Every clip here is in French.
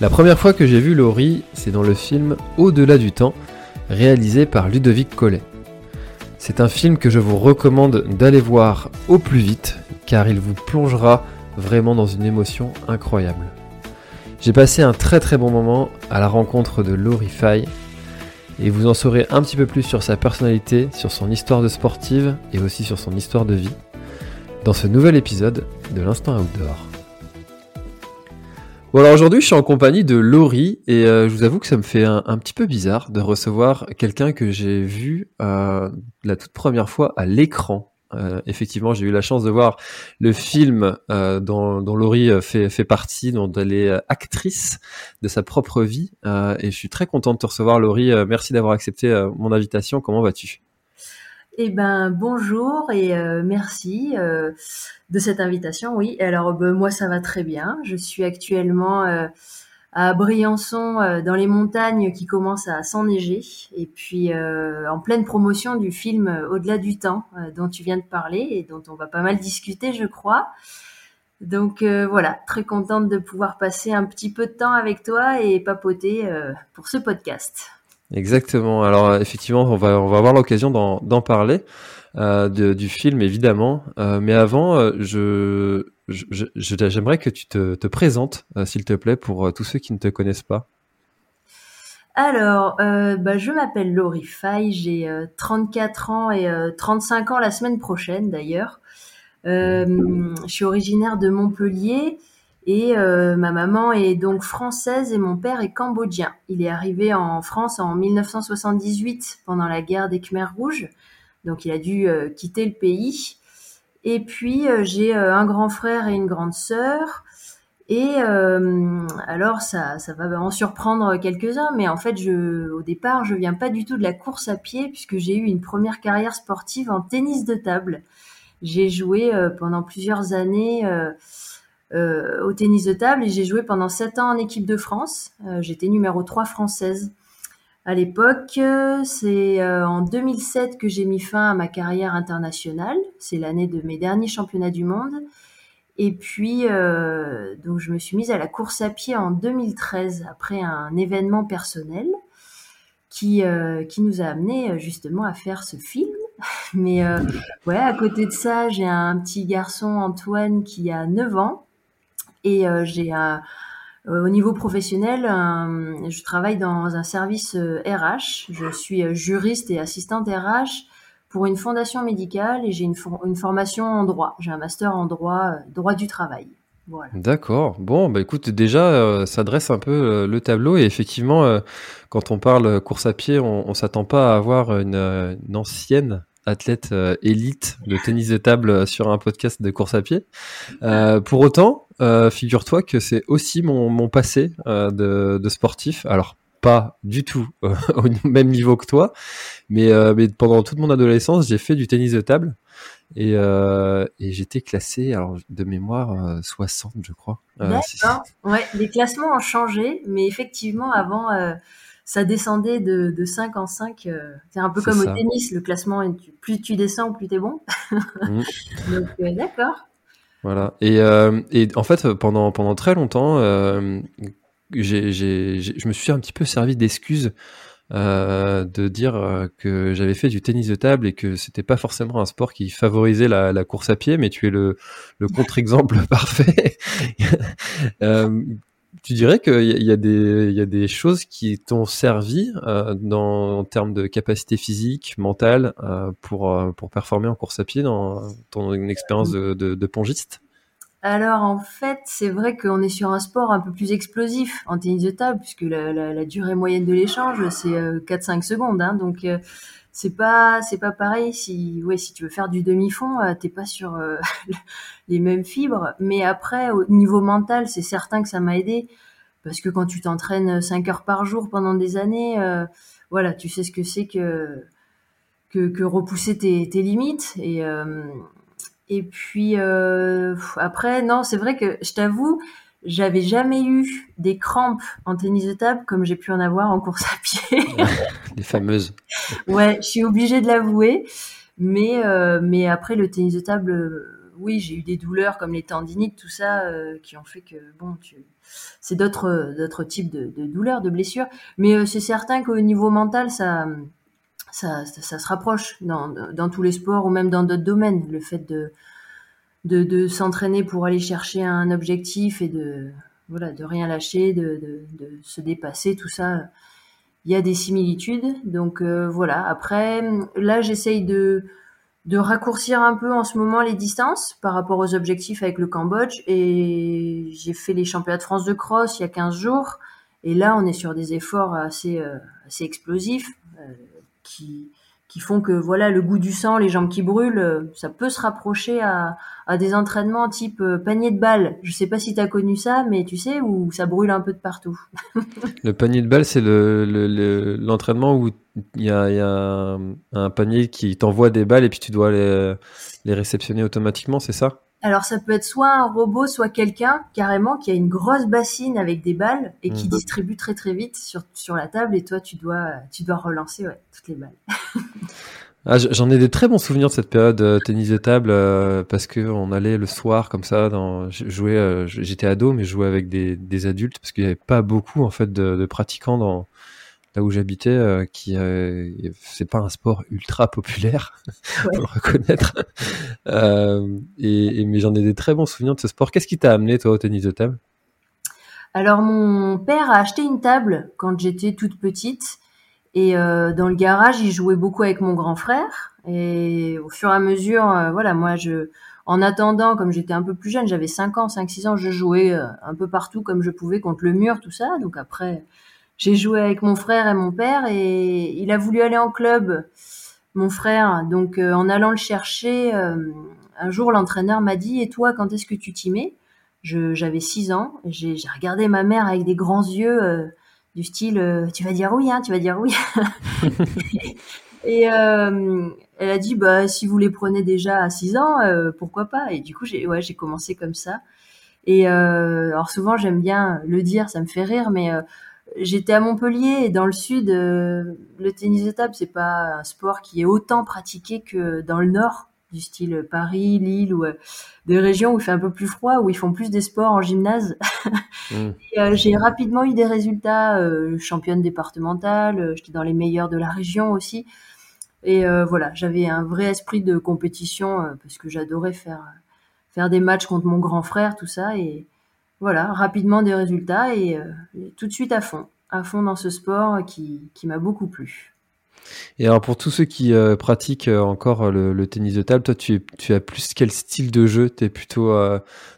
La première fois que j'ai vu Laurie, c'est dans le film Au-delà du temps, réalisé par Ludovic Collet. C'est un film que je vous recommande d'aller voir au plus vite, car il vous plongera vraiment dans une émotion incroyable. J'ai passé un très très bon moment à la rencontre de Laurie Fay, et vous en saurez un petit peu plus sur sa personnalité, sur son histoire de sportive et aussi sur son histoire de vie, dans ce nouvel épisode de l'Instant Outdoor. Bon alors aujourd'hui je suis en compagnie de Laurie et euh, je vous avoue que ça me fait un, petit peu bizarre de recevoir quelqu'un que j'ai vu euh, la toute première fois à l'écran. Euh, effectivement j'ai eu la chance de voir le film dont, dont Laurie fait, fait partie, dont elle est actrice de sa propre vie et je suis très content de te recevoir Laurie. merci d'avoir accepté mon invitation. Comment vas-tu? Eh ben bonjour et euh, merci euh, de cette invitation. Oui, alors ben, moi ça va très bien. Je suis actuellement euh, à Briançon dans les montagnes qui commencent à s'enneiger et puis en pleine promotion du film Au-delà du temps dont tu viens de parler et dont on va pas mal discuter, je crois. Donc voilà, très contente de pouvoir passer un petit peu de temps avec toi et papoter pour ce podcast. Exactement. Alors euh, effectivement, on va on va avoir l'occasion d'en parler euh, de, du film évidemment. Euh, mais avant, euh, je j'aimerais que tu te, te présentes, euh, s'il te plaît, pour tous ceux qui ne te connaissent pas. Alors, bah, je m'appelle Laurie Fay, j'ai 34 ans et 35 ans la semaine prochaine d'ailleurs. je suis originaire de Montpellier et euh, ma maman est donc française et mon père est cambodgien. Il est arrivé en France en 1978 pendant la guerre des Khmers rouges. Donc il a dû euh, quitter le pays. Et puis euh, j'ai un grand frère et une grande sœur. Et alors ça, ça va en surprendre quelques-uns, mais en fait, au départ, je viens pas du tout de la course à pied puisque j'ai eu une première carrière sportive en tennis de table. J'ai joué pendant plusieurs années euh, au tennis de table et j'ai joué pendant sept ans en équipe de France. Euh, j'étais numéro 3 française à l'époque. C'est euh, en 2007 que j'ai mis fin à ma carrière internationale. C'est l'année de mes derniers championnats du monde. Et puis, donc, je me suis mise à la course à pied en 2013 après un événement personnel qui, qui nous a amené justement à faire ce film. Mais ouais, à côté de ça, j'ai un petit garçon, Antoine, qui a 9 ans et euh, j'ai euh, au niveau professionnel, je travaille dans un service RH. Euh, je suis juriste et assistante RH pour une fondation médicale et j'ai une, formation en droit. J'ai un master en droit, droit du travail. Voilà. D'accord. Bon, bah écoute, déjà, ça dresse un peu le tableau et effectivement, quand on parle course à pied, on, on s'attend pas à avoir une ancienne athlète élite de tennis de table sur un podcast de course à pied. Euh, pour autant, euh, figure-toi que c'est aussi mon, mon passé euh, de, de, sportif. Alors, pas du tout euh, au même niveau que toi, mais, euh, mais pendant toute mon adolescence, j'ai fait du tennis de table et, et j'étais classé, alors de mémoire, 60, je crois. D'accord. Ouais, les classements ont changé, mais effectivement, avant ça descendait de, de 5 en 5. c'est un peu comme au tennis, le classement, plus tu descends, plus t'es bon. Mmh. Donc, d'accord. Voilà. Et, euh, et en fait, pendant, pendant très longtemps, euh, je me suis un petit peu servi d'excuse euh, de dire euh, que j'avais fait du tennis de table et que c'était pas forcément un sport qui favorisait la, la course à pied, mais tu es le, le contre-exemple parfait. euh, tu dirais qu'il y, y, a des, choses qui t'ont servi euh, dans, en termes de capacité physique, mentale, euh, pour, euh, pour performer en course à pied dans ton expérience de, pongiste? Alors en fait, c'est vrai qu'on est sur un sport un peu plus explosif en tennis de table, puisque la, durée moyenne de l'échange, c'est 4-5 secondes. Hein, donc c'est pas c'est pas pareil si ouais si tu veux faire du demi-fond euh, t'es pas sur euh, les mêmes fibres. Mais après au niveau mental c'est certain que ça m'a aidé. Parce que quand tu t'entraînes 5 heures par jour pendant des années euh, voilà tu sais ce que c'est que, que repousser tes, tes limites. Et et puis après non c'est vrai que je t'avoue j'avais jamais eu des crampes en tennis de table comme j'ai pu en avoir en course à pied. Les fameuses. Ouais, je suis obligée de l'avouer. Mais, euh, mais après, le tennis de table, euh, oui, j'ai eu des douleurs comme les tendinites, tout ça, euh, qui ont fait que, bon, tu... c'est d'autres, d'autres types de, de, douleurs, de blessures. Mais c'est certain qu'au niveau mental, ça, ça, ça, se rapproche dans, dans tous les sports ou même dans d'autres domaines. Le fait de, de, de s'entraîner pour aller chercher un objectif et de voilà de rien lâcher, de, de, se dépasser, tout ça, il y a des similitudes. Donc euh, voilà. Après, là, j'essaye de de raccourcir un peu en ce moment les distances par rapport aux objectifs avec le Cambodge et j'ai fait les championnats de France de cross il y a 15 jours et là on est sur des efforts assez euh, assez explosifs euh, qui qui font que voilà le goût du sang, les jambes qui brûlent, euh, ça peut se rapprocher à, des entraînements type euh, panier de balles. Je sais pas si tu as connu ça, mais tu sais où ça brûle un peu de partout. le panier de balles, c'est l'entraînement le, où il y a, y a, un panier qui t'envoie des balles et puis tu dois les, les réceptionner automatiquement, c'est ça? Alors ça peut être soit un robot, soit quelqu'un carrément qui a une grosse bassine avec des balles et qui mhm. distribue très très vite sur, sur la table et toi tu dois tu dois relancer ouais, toutes les balles. ah, J'en ai des très bons souvenirs de cette période euh, tennis de table euh, parce que on allait le soir comme ça dans jouer euh, j'étais ado mais je jouais avec des, des adultes parce qu'il n'y avait pas beaucoup en fait de, de pratiquants dans là où j'habitais, euh, qui euh, c'est pas un sport ultra populaire, faut le reconnaître. Euh, et, mais j'en ai des très bons souvenirs de ce sport. Qu'est-ce qui t'a amené toi au tennis de table? Alors mon père a acheté une table quand j'étais toute petite. Et dans le garage, il jouait beaucoup avec mon grand frère. Et au fur et à mesure, voilà, moi, je, en attendant, comme j'étais un peu plus jeune, j'avais 5 ans, 5-6 ans, je jouais un peu partout comme je pouvais contre le mur, tout ça. Donc après, j'ai joué avec mon frère et mon père et il a voulu aller en club, mon frère. Donc euh, en allant le chercher, euh, un jour l'entraîneur m'a dit "Et toi, quand est-ce que tu t'y mets? J'avais six ans. J'ai regardé ma mère avec des grands yeux euh, du style "Tu vas dire oui, hein, tu vas dire oui." et elle a dit "Bah si vous les prenez déjà à six ans, pourquoi pas? Et du coup j'ai ouais j'ai commencé comme ça. Et alors souvent j'aime bien le dire, ça me fait rire, mais j'étais à Montpellier et dans le sud, euh, le tennis de table, c'est pas un sport qui est autant pratiqué que dans le nord, du style Paris, Lille ou euh, des régions où il fait un peu plus froid, où ils font plus des sports en gymnase. Mmh. Euh, j'ai rapidement eu des résultats, championne départementale, j'étais dans les meilleurs de la région aussi. Et voilà, j'avais un vrai esprit de compétition parce que j'adorais faire faire des matchs contre mon grand frère, tout ça et voilà, rapidement des résultats et euh, tout de suite à fond, à fond dans ce sport qui, qui m'a beaucoup plu. Et alors pour tous ceux qui euh, pratiquent euh, encore le, tennis de table, toi tu, tu, as plus quel style de jeu? Tu es plutôt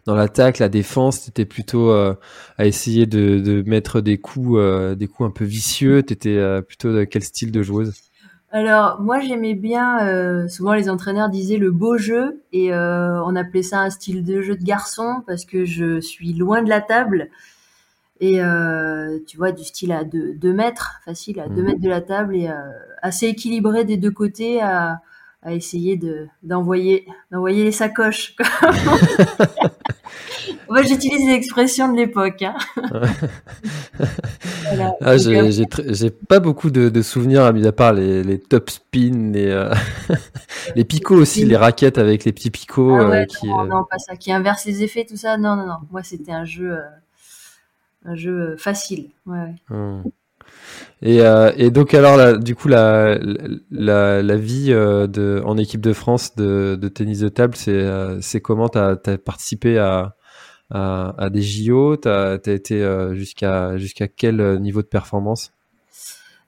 dans l'attaque, la défense, tu plutôt à essayer de, de, mettre des coups, des coups un peu vicieux, tu étais plutôt de quel style de joueuse? Alors moi j'aimais bien, euh, souvent les entraîneurs disaient le beau jeu et euh, on appelait ça un style de jeu de garçon parce que je suis loin de la table et euh, tu vois du style à 2 mètres, facile à 2 mmh. mètres de la table et assez équilibré des deux côtés à, à essayer de d'envoyer d'envoyer les sacoches. Moi, j'utilise les expressions de l'époque. Hein. ah, j'ai pas beaucoup de, de, souvenirs, mis à part les, les top spins, les, euh, les picots aussi, les raquettes avec les petits picots. Ah euh, qui, non, euh, non, pas ça, qui inverse les effets, tout ça. Non, non, non. Moi, c'était un jeu, un jeu facile. Ouais, hum. Et, euh, et, donc alors du coup la, vie euh, en équipe de France de, tennis de table c'est euh, comment tu as, participé à, des JO tu as, été jusqu'à quel niveau de performance?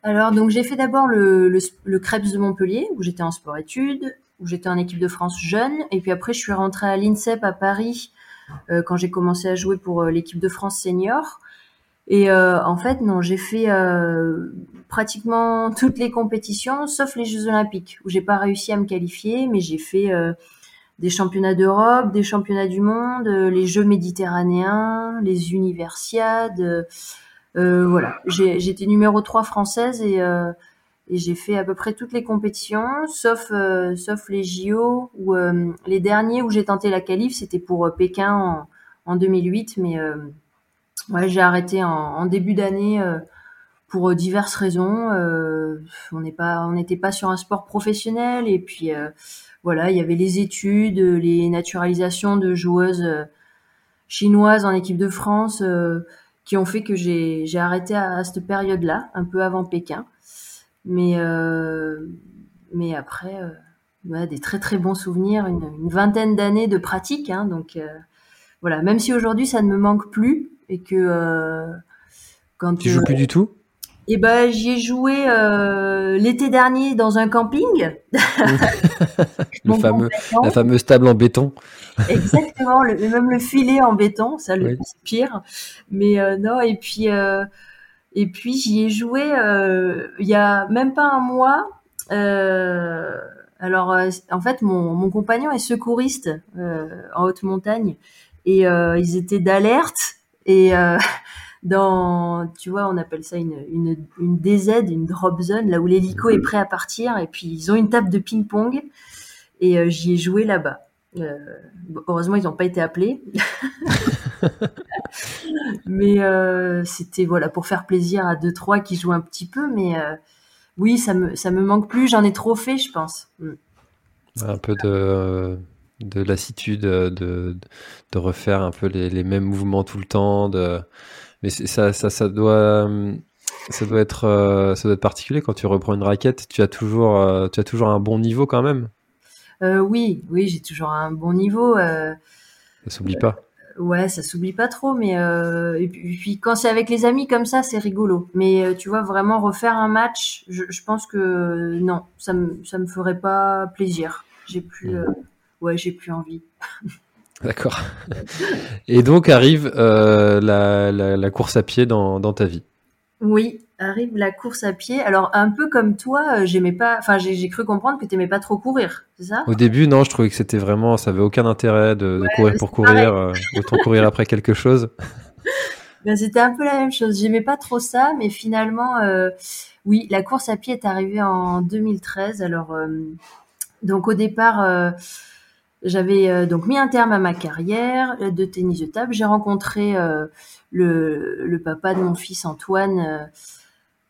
Alors donc j'ai fait d'abord le, le, le Krebs de Montpellier où j'étais en sport études où j'étais en équipe de France jeune. Et puis après je suis rentrée à l'INSEP à Paris quand j'ai commencé à jouer pour l'équipe de France senior. Et en fait, non, j'ai fait pratiquement toutes les compétitions, sauf les Jeux Olympiques, où j'ai pas réussi à me qualifier, mais j'ai fait des championnats d'Europe, des championnats du monde, les Jeux méditerranéens, les universiades. Euh, voilà, j'étais numéro 3 française et, euh, et j'ai fait à peu près toutes les compétitions, sauf euh, sauf les JO où les derniers où j'ai tenté la qualif, c'était pour Pékin en, en, 2008, mais ouais, j'ai arrêté en, début d'année pour diverses raisons. on n'est pas, on n'était pas sur un sport professionnel et puis voilà, il y avait les études, les naturalisations de joueuses chinoises en équipe de France qui ont fait que j'ai arrêté à, cette période-là, un peu avant Pékin. Mais, euh, mais après, euh, des très très bons souvenirs, une, une vingtaine d'années de pratique. Hein, donc euh, voilà, même si aujourd'hui ça ne me manque plus et que euh, quand tu joues plus du tout? Eh ben, j'y ai joué euh, l'été dernier dans un camping. le fameux, la fameuse table en béton. Exactement, le, même le filet en béton, ça le pire. Mais euh, non, et puis euh, et puis j'y ai joué euh, il y a même pas un mois. alors en fait, mon, mon compagnon est secouriste en haute montagne et ils étaient d'alerte et dans, tu vois, on appelle ça une, une, une DZ, une drop zone, là où l'hélico est prêt à partir, et puis ils ont une table de ping-pong, et euh, j'y ai joué là-bas. Euh, heureusement, ils n'ont pas été appelés. mais euh, c'était voilà pour faire plaisir à deux trois qui jouent un petit peu, mais euh, oui, ça me ça me manque plus. J'en ai trop fait, je pense. Mm. Un peu de de lassitude, de, de refaire un peu les, les mêmes mouvements tout le temps, de mais ça, ça, ça doit, ça doit être, euh, ça doit être particulier quand tu reprends une raquette. Tu as toujours, euh, tu as toujours un bon niveau quand même. Euh, oui, oui, j'ai toujours un bon niveau. ça s'oublie pas. Ouais, ça s'oublie pas trop, mais et puis, quand c'est avec les amis comme ça, c'est rigolo. Mais tu vois, vraiment refaire un match, je, je pense que non, ça me, ça me ferait pas plaisir. J'ai plus, mmh. Ouais, j'ai plus envie. D'accord. Et donc arrive euh, la, la, la, course à pied dans, dans, ta vie. Oui, arrive la course à pied. Alors un peu comme toi, euh, j'aimais pas. Enfin, j'ai cru comprendre que tu t'aimais pas trop courir, c'est ça? Au début, non, je trouvais que c'était vraiment, ça avait aucun intérêt de, de courir pour courir, euh, autant courir après quelque chose. Ben, c'était un peu la même chose. J'aimais pas trop ça, mais finalement, euh, oui, la course à pied est arrivée en 2013. Alors, donc au départ j'avais euh, donc mis un terme à ma carrière de tennis de table. J'ai rencontré euh, le, papa de mon fils Antoine euh,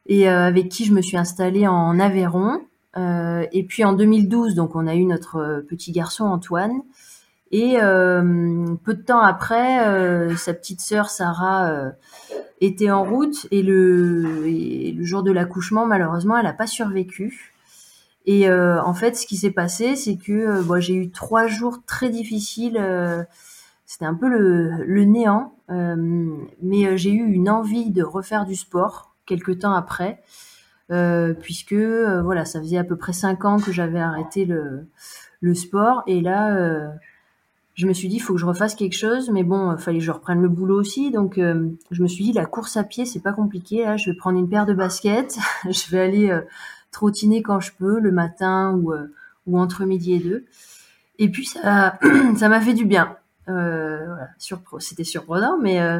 et avec qui je me suis installée en Aveyron. et puis en 2012, donc on a eu notre petit garçon Antoine. Et peu de temps après, sa petite sœur Sarah était en route et le jour de l'accouchement, malheureusement, elle n'a pas survécu. Et euh, en fait, ce qui s'est passé, c'est que euh, j'ai eu trois jours très difficiles. Euh, c'était un peu le, le néant, mais j'ai eu une envie de refaire du sport quelques temps après, puisque voilà, ça faisait à peu près cinq ans que j'avais arrêté le, le sport, et là, je me suis dit, il faut que je refasse quelque chose, mais bon, fallait que je reprenne le boulot aussi, donc je me suis dit, la course à pied, c'est pas compliqué. Là, je vais prendre une paire de baskets, je vais aller trottiner quand je peux, le matin ou, euh, ou entre midi et deux. Et puis ça, ça m'a fait du bien. Euh, c'était surprenant, mais euh,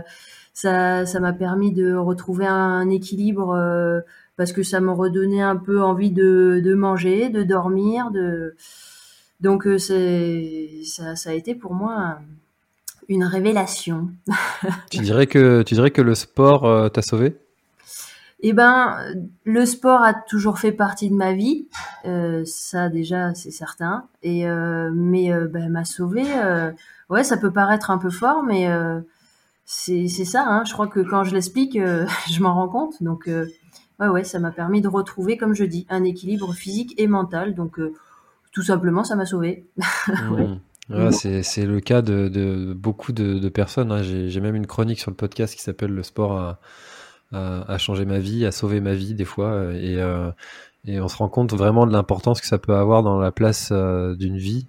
ça, ça m'a permis de retrouver un, équilibre euh, parce que ça m'a redonné un peu envie de, de manger, de dormir, de donc c'est ça, ça a été pour moi une révélation. tu dirais que tu dirais que le sport t'a sauvé? Eh ben, le sport a toujours fait partie de ma vie, euh, ça déjà c'est certain. Et euh, mais euh, ben, m'a sauvé. Euh, ouais, ça peut paraître un peu fort, mais euh, c'est c'est ça. Hein, je crois que quand je l'explique, je m'en rends compte. Donc ouais, ouais, ça m'a permis de retrouver, comme je dis, un équilibre physique et mental. Donc tout simplement, ça m'a sauvé. Mmh. ouais. c'est le cas de, de beaucoup de, de personnes. Hein. J'ai même une chronique sur le podcast qui s'appelle Le sport à à, changer ma vie, à sauver ma vie des fois. Euh, et, euh, et on se rend compte vraiment de l'importance que ça peut avoir dans la place euh, d'une vie.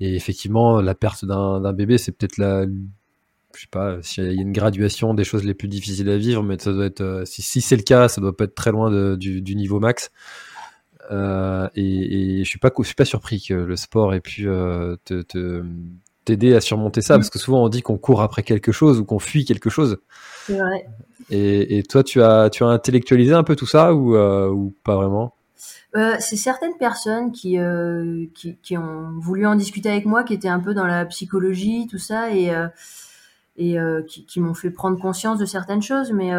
Et effectivement, la perte d'un bébé, c'est peut-être la, je sais pas, s'il y a une graduation des choses les plus difficiles à vivre, mais ça doit être, si, si c'est le cas, ça doit pas être très loin de, du, du, niveau max. Euh, et, et, je suis pas, je suis pas surpris que le sport ait pu te, te, t'aider à surmonter ça, parce que souvent on dit qu'on court après quelque chose ou qu'on fuit quelque chose. Vrai. Et, toi, tu as, tu as intellectualisé un peu tout ça ou, euh, pas vraiment? Euh, C'est certaines personnes qui, euh, qui, qui, ont voulu en discuter avec moi, qui étaient un peu dans la psychologie, tout ça, et, et qui, qui m'ont fait prendre conscience de certaines choses. Mais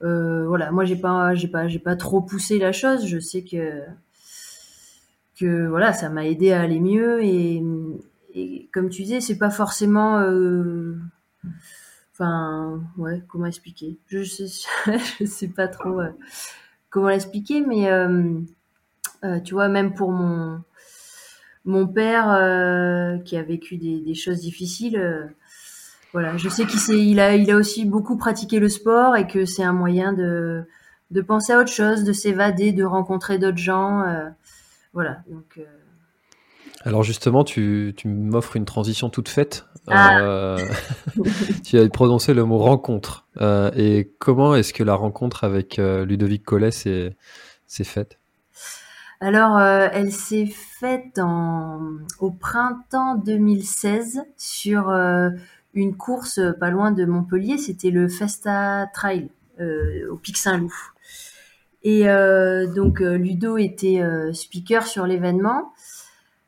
voilà, moi, j'ai pas, j'ai pas, j'ai pas trop poussé la chose. Je sais que que voilà, ça m'a aidé à aller mieux et, et comme tu disais, c'est pas forcément. Enfin, ouais, comment expliquer? Je sais, sais pas trop euh, comment l'expliquer, mais euh, euh, tu vois, même pour mon mon père qui a vécu des, des choses difficiles, voilà, je sais qu'il il a, il a aussi beaucoup pratiqué le sport et que c'est un moyen de de penser à autre chose, de s'évader, de rencontrer d'autres gens, voilà. Donc alors justement, tu, tu m'offres une transition toute faite. Ah. Euh, tu as prononcé le mot rencontre. Euh, et comment est-ce que la rencontre avec euh, Ludovic Collet s'est faite? Alors, euh, elle s'est faite en, au printemps 2016 sur euh, une course pas loin de Montpellier. C'était le Festa Trail au Pic Saint-Loup. Et donc, Ludo était speaker sur l'événement.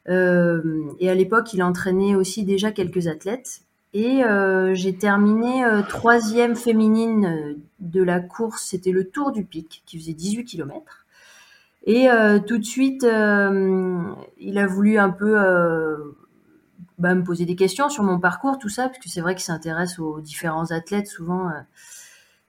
Euh, et à l'époque, il entraînait aussi déjà quelques athlètes. Et euh, j'ai terminé euh, troisième féminine de la course. C'était le Tour du Pic, qui faisait 18 km. Et tout de suite, il a voulu un peu bah, me poser des questions sur mon parcours, tout ça, parce que c'est vrai qu'il s'intéresse aux différents athlètes souvent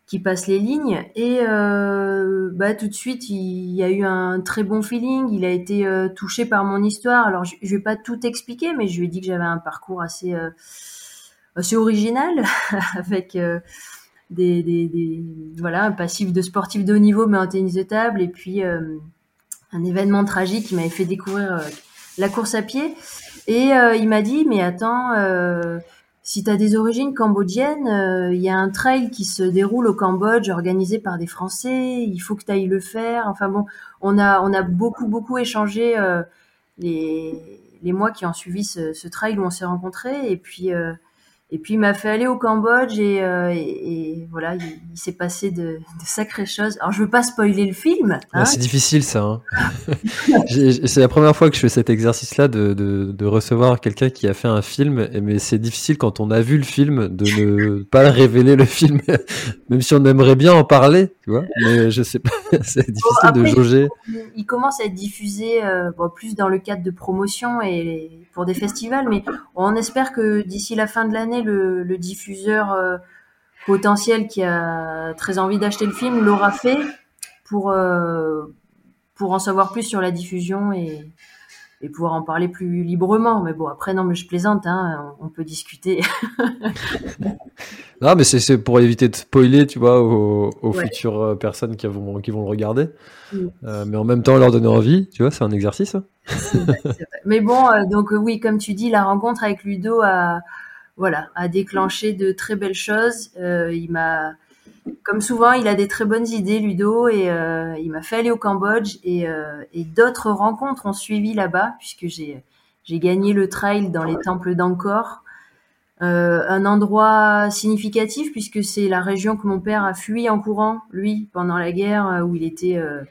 qui passe les lignes et euh, bah tout de suite il y a eu un très bon feeling. Il a été euh, touché par mon histoire. Alors je, je vais pas tout expliquer mais je lui ai dit que j'avais un parcours assez euh, assez original avec euh, des, des, des, voilà un passif de sportif de haut niveau mais en tennis de table et puis euh, un événement tragique qui m'avait fait découvrir la course à pied. Et il m'a dit mais attends si tu des origines cambodgiennes, il euh, y a un trail qui se déroule au Cambodge organisé par des Français, il faut que tu ailles le faire. Enfin bon, on a, on a beaucoup, beaucoup échangé euh, les, les mois qui ont suivi ce, ce trail où on s'est rencontrés. Et puis, euh, et puis il m'a fait aller au Cambodge et, euh, et, et voilà, il, il s'est passé de, de, sacrées choses. Alors je veux pas spoiler le film. Hein. Ouais, c'est difficile ça. Hein. c'est la première fois que je fais cet exercice-là de, de, de, recevoir quelqu'un qui a fait un film, mais c'est difficile quand on a vu le film de ne pas révéler le film, même si on aimerait bien en parler, tu vois. Mais je sais pas, c'est difficile bon, après, de jauger. Il commence à être diffusé euh, bon, plus dans le cadre de promotion et pour des festivals, mais on espère que d'ici la fin de l'année le, diffuseur euh, potentiel qui a très envie d'acheter le film l'aura fait pour, euh, pour en savoir plus sur la diffusion et, et pouvoir en parler plus librement. Mais bon, après, non, mais je plaisante, hein, on peut discuter. non, mais c'est pour éviter de spoiler, tu vois, aux, aux ouais. futures euh, personnes qui vont, qui vont le regarder. Euh, mais en même temps, leur donner envie, tu vois, c'est un exercice. Hein. vrai. Mais bon, euh, donc oui, comme tu dis, la rencontre avec Ludo a voilà, a déclenché de très belles choses. Euh, il m'a, comme souvent, il a des très bonnes idées, Ludo, et euh, il m'a fait aller au Cambodge et, euh, d'autres rencontres ont suivi là-bas puisque j'ai j'ai gagné le trail dans les temples d'Angkor, euh, un endroit significatif puisque c'est la région que mon père a fui en courant, lui, pendant la guerre euh, où il était euh,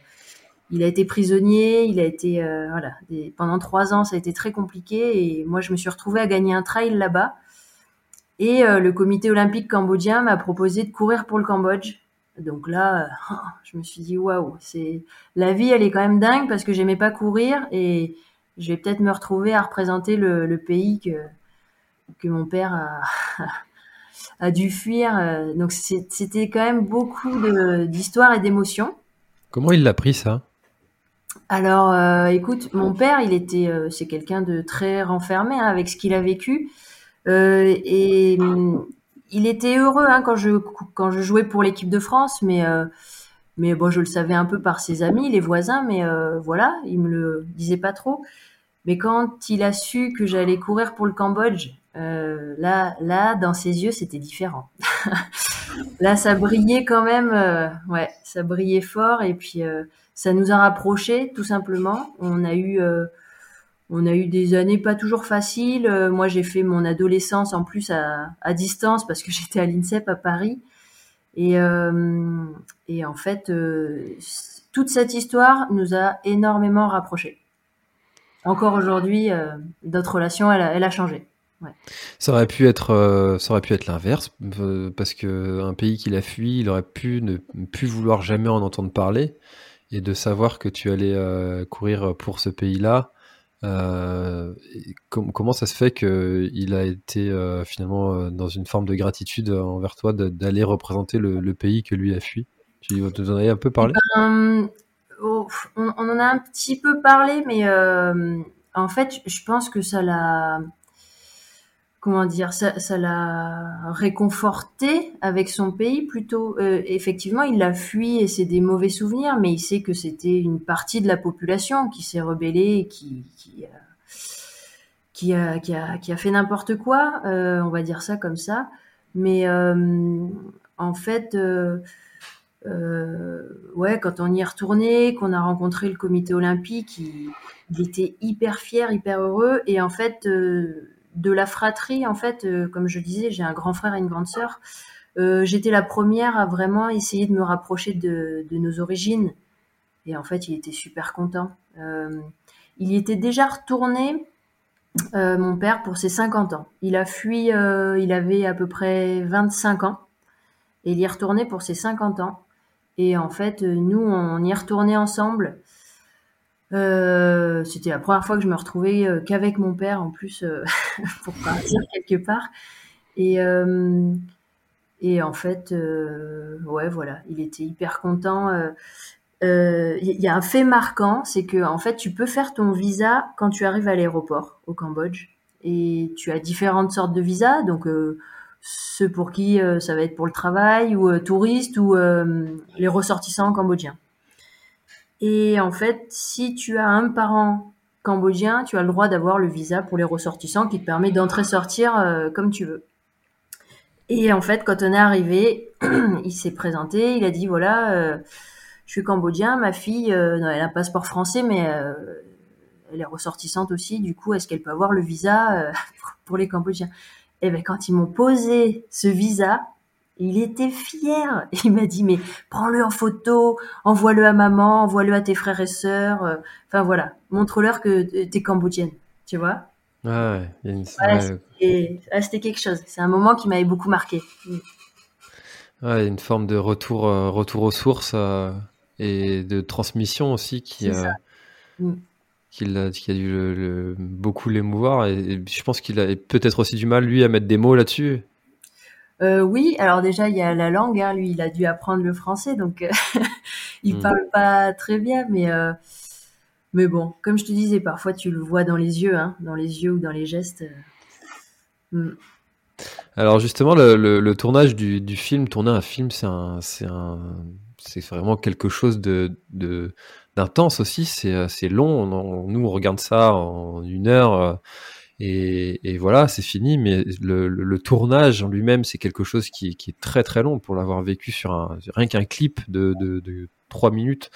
il a été prisonnier, il a été voilà des, pendant trois ans ça a été très compliqué et moi je me suis retrouvée à gagner un trail là-bas et euh, le comité olympique cambodgien m'a proposé de courir pour le Cambodge. Donc là, euh, je me suis dit waouh, c'est la vie, elle est quand même dingue parce que j'aimais pas courir et je vais peut-être me retrouver à représenter le, le, pays que que mon père a, a dû fuir. Euh, donc c'était quand même beaucoup d'histoires et d'émotions. Comment il l'a pris ça? Alors, euh, écoute, mon père, il était, euh, c'est quelqu'un de très renfermé hein, avec ce qu'il a vécu. Euh, et il était heureux hein, quand je quand je jouais pour l'équipe de France, mais euh, mais bon, je le savais un peu par ses amis, les voisins, mais euh, voilà, il me le disait pas trop. Mais quand il a su que j'allais courir pour le Cambodge, là, là, dans ses yeux, c'était différent. là, ça brillait quand même. Ouais, ça brillait fort. Et puis, ça nous a rapprochés, tout simplement. On a eu, on a eu des années pas toujours faciles. moi, j'ai fait mon adolescence en plus à, distance parce que j'étais à l'INSEP à Paris. Et, et en fait, toute cette histoire nous a énormément rapprochés. Encore aujourd'hui, notre relation, elle a changé. Ça aurait pu être, euh, être l'inverse, euh, parce que un pays qu'il a fui, il aurait pu ne plus vouloir jamais en entendre parler, et de savoir que tu allais euh, courir pour ce pays-là. Comment ça se fait qu'il a été finalement dans une forme de gratitude envers toi d'aller représenter le, pays que lui a fui? Tu en avais un peu parlé ben, oh, on, en a un petit peu parlé, mais en fait, je pense que ça l'a comment dire, ça, l'a réconforté avec son pays plutôt. Euh, effectivement, il l'a fui et c'est des mauvais souvenirs, mais il sait que c'était une partie de la population qui s'est rebellée et qui, a, fait n'importe quoi, euh, on va dire ça comme ça. Mais euh, en fait, euh, euh, quand on y est retourné, qu'on a rencontré le comité olympique, il, il, était hyper fier, hyper heureux. Et en fait, euh, de la fratrie, en fait, euh, comme je disais, j'ai un grand frère et une grande sœur. Euh, j'étais la première à vraiment essayer de me rapprocher de, nos origines. Et en fait, il était super content. Euh, il y était déjà retourné, mon père, pour ses 50 ans. Il a fui, il avait à peu près 25 ans. Et il y est retourné pour ses 50 ans. Et en fait, nous, on y est retourné ensemble. Euh, c'était la première fois que je me retrouvais euh, qu'avec mon père en plus euh, pour partir quelque part. Et, et en fait, ouais, voilà, il était hyper content. Il y a un fait marquant, c'est que en fait, tu peux faire ton visa quand tu arrives à l'aéroport au Cambodge. Et tu as différentes sortes de visas, donc ceux pour qui ça va être pour le travail ou touristes ou les ressortissants cambodgiens. Et en fait, si tu as un parent cambodgien, tu as le droit d'avoir le visa pour les ressortissants qui te permet d'entrer-sortir euh, comme tu veux. Et en fait, quand on est arrivé, il s'est présenté, il a dit voilà, euh, je suis cambodgien, ma fille, euh, elle a un passeport français, mais elle est ressortissante aussi. Du coup, est-ce qu'elle peut avoir le visa pour les Cambodgiens? Et bien, quand ils m'ont posé ce visa, il était fier. Il m'a dit, mais prends-le en photo, envoie-le à maman, envoie-le à tes frères et sœurs. Euh, enfin voilà, montre-leur que t'es cambodgienne, tu vois. Ouais, c'était quelque chose. C'est un moment qui m'avait beaucoup marqué. Ouais, une forme de retour, euh, retour aux sources euh, et de transmission aussi qui, mm. qui, a, dû beaucoup l'émouvoir. et, je pense qu'il a peut-être aussi du mal, lui, à mettre des mots là-dessus. Euh, oui, alors déjà il y a la langue. Hein, lui, il a dû apprendre le français, donc euh, il hmm. parle pas très bien, mais euh, mais bon, comme je te disais, parfois tu le vois dans les yeux, hein, dans les yeux ou dans les gestes. Hmm. Alors justement, le, tournage du, film, tourner un film, c'est un, c'est un, c'est vraiment quelque chose de, d'intense aussi. C'est, c'est long. nous, on regarde ça en une heure et, voilà, c'est fini. Mais le, tournage en lui-même, c'est quelque chose qui, est très très long pour l'avoir vécu sur un rien qu'un clip de, de, 3 minutes.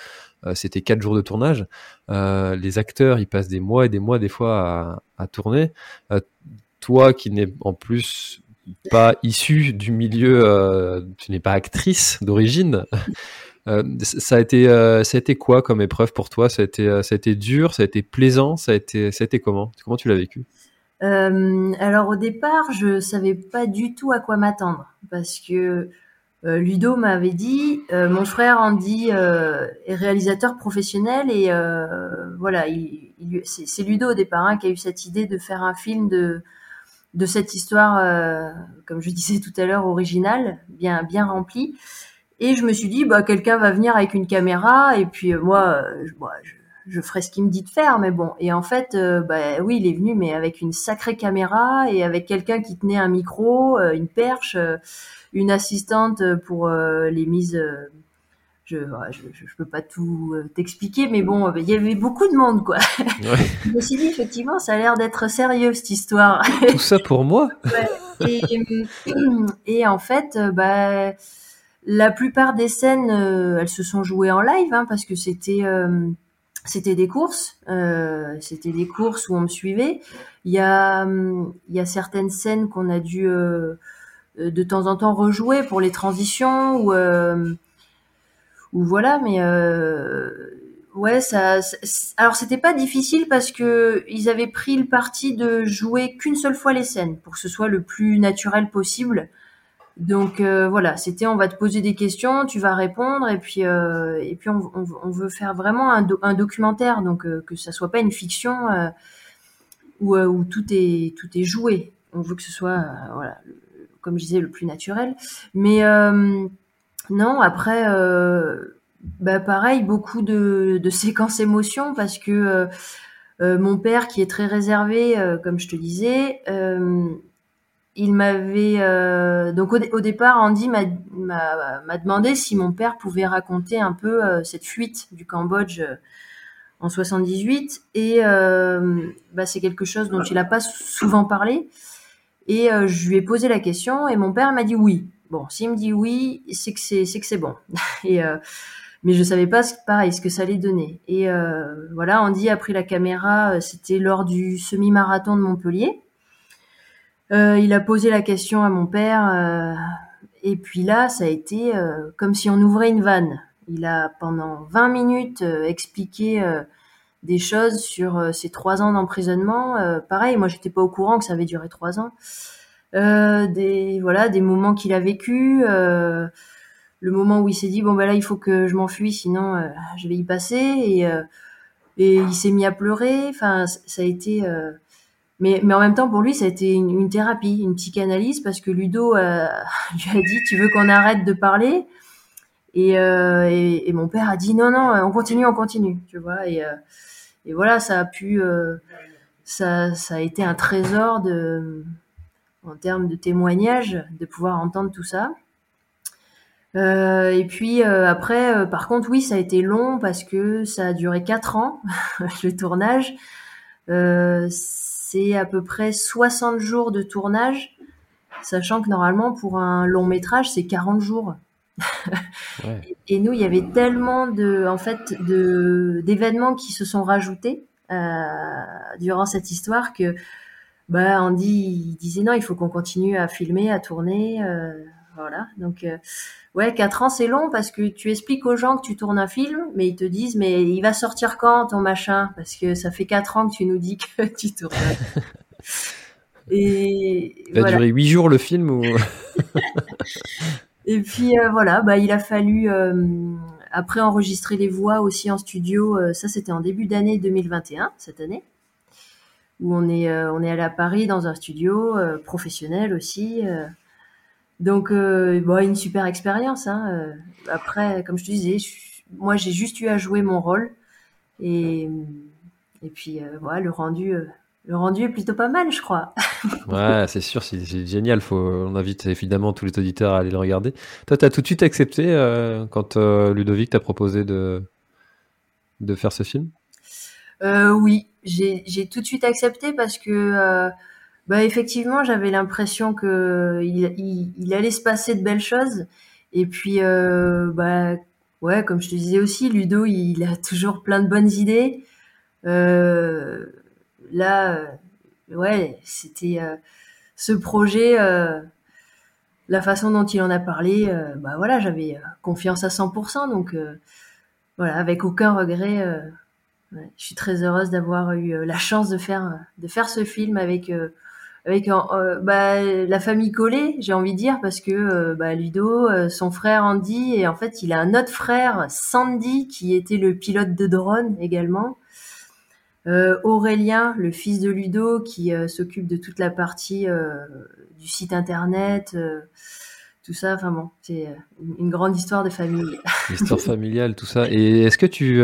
Euh, c'était 4 jours de tournage. Euh, les acteurs, ils passent des mois et des mois des fois à, tourner. Euh, toi, qui n'es en plus pas issu du milieu, tu n'es pas actrice d'origine. ça a été, ça a été quoi comme épreuve pour toi? Ça a été, ça a été dur, ça a été plaisant, ça a été, ça a été comment? Comment tu l'as vécu? Euh, alors au départ, je savais pas du tout à quoi m'attendre parce que euh, Ludo m'avait dit, euh, mon frère Andy euh, est réalisateur professionnel et euh, voilà, il, il, c'est Ludo au départ hein, qui a eu cette idée de faire un film de de cette histoire, comme je disais tout à l'heure, originale, bien bien remplie. Et je me suis dit, bah quelqu'un va venir avec une caméra et puis moi, je, bah, je je ferai ce qu'il me dit de faire, mais bon. Et en fait, euh, bah, oui, il est venu, mais avec une sacrée caméra et avec quelqu'un qui tenait un micro, euh, une perche, euh, une assistante pour les mises, je, je, peux pas tout t'expliquer, mais bon, il y avait beaucoup de monde, quoi. je me suis dit, effectivement, ça a l'air d'être sérieux, cette histoire. Tout ça pour moi et, et, en fait, bah, la plupart des scènes, elles se sont jouées en live, hein, parce que c'était c'était des courses, euh, c'était des courses où on me suivait. Il y a, a certaines scènes qu'on a dû de temps en temps rejouer pour les transitions ou voilà, mais euh, ouais. Alors c'était pas difficile parce que ils avaient pris le parti de jouer qu'une seule fois les scènes pour que ce soit le plus naturel possible. Donc euh, voilà, c'était on va te poser des questions, tu vas répondre et puis euh, on, veut faire vraiment un, documentaire, donc euh, que ça soit pas une fiction où, tout est joué. On veut que ce soit voilà, comme je disais, le plus naturel. Mais non, après, bah pareil, beaucoup de, de séquences émotions parce que mon père, qui est très réservé, comme je te disais, il m'avait donc au, départ Andy m'a demandé si mon père pouvait raconter un peu cette fuite du Cambodge en 78 et bah, c'est quelque chose dont il n'a pas souvent parlé et je lui ai posé la question et mon père m'a dit oui Bon, s'il me dit oui, c'est que c'est bon. Et euh, mais je savais pas pareil ce que ça allait donner. Et euh, voilà, Andy a pris la caméra. Euh, c'était lors du semi-marathon de Montpellier. Euh, il a posé la question à mon père. Euh, et puis là, ça a été euh, comme si on ouvrait une vanne. Il a pendant 20 minutes expliqué des choses sur ces trois ans d'emprisonnement. pareil, moi j'étais pas au courant que ça avait duré trois ans. Euh, des voilà des moments qu'il a vécu, euh, le moment où il s'est dit bon ben là il faut que je m'enfuis sinon euh, je vais y passer et et il s'est mis à pleurer. Enfin ça a été mais, mais en même temps, pour lui, ça a été une, thérapie, une psychanalyse, parce que Ludo lui a dit, tu veux qu'on arrête de parler? Et, et, et, mon père a dit, non, non, on continue, on continue, tu vois. Et, et voilà, ça a pu, ça, ça a été un trésor en termes de témoignages, de pouvoir entendre tout ça. Euh, et puis euh, après, euh, par contre, oui, ça a été long parce que ça a duré quatre ans, le tournage. C'est à peu près 60 jours de tournage, sachant que normalement, pour un long métrage, c'est 40 jours. Et nous, il y avait tellement de, en fait, de d'événements qui se sont rajoutés durant cette histoire que bah Andy il disait non, il faut qu'on continue à filmer, à tourner, euh, voilà. Donc euh, ouais, quatre ans c'est long parce que tu expliques aux gens que tu tournes un film, mais ils te disent mais il va sortir quand ton machin? Parce que ça fait quatre ans que tu nous dis que tu tournes. Et il va durer huit jours le film ou? Et puis euh, voilà, bah il a fallu après enregistrer les voix aussi en studio. ça c'était en début d'année 2021 cette année où on est, euh, on est allé à Paris dans un studio euh, professionnel aussi. Euh. donc, bon, une super expérience. Hein. Après, comme je te disais, moi, j'ai juste eu à jouer mon rôle. Et, et puis, voilà, le rendu le rendu est plutôt pas mal, je crois. ouais, c'est sûr, c'est génial. Faut, on invite évidemment tous les auditeurs à aller le regarder. Toi, tu as tout de suite accepté quand Ludovic t'a proposé de, de faire ce film? Euh, Oui, j'ai tout de suite accepté parce que euh, bah effectivement j'avais l'impression que il, allait se passer de belles choses. Et puis euh, bah ouais comme je te disais aussi Ludo il a toujours plein de bonnes idées. Euh, là ouais c'était ce projet la façon dont il en a parlé bah voilà j'avais confiance à 100% donc voilà avec aucun regret je suis très heureuse d'avoir eu euh, la chance de faire de faire ce film avec euh, avec euh, bah, la famille collée, j'ai envie de dire, parce que bah, Ludo, son frère Andy, et en fait, il a un autre frère, Sandy, qui était le pilote de drone également. Aurélien, le fils de Ludo, qui s'occupe de toute la partie du site internet, tout ça. Enfin bon, c'est une grande histoire de famille. Histoire familiale, tout ça. Et est-ce que tu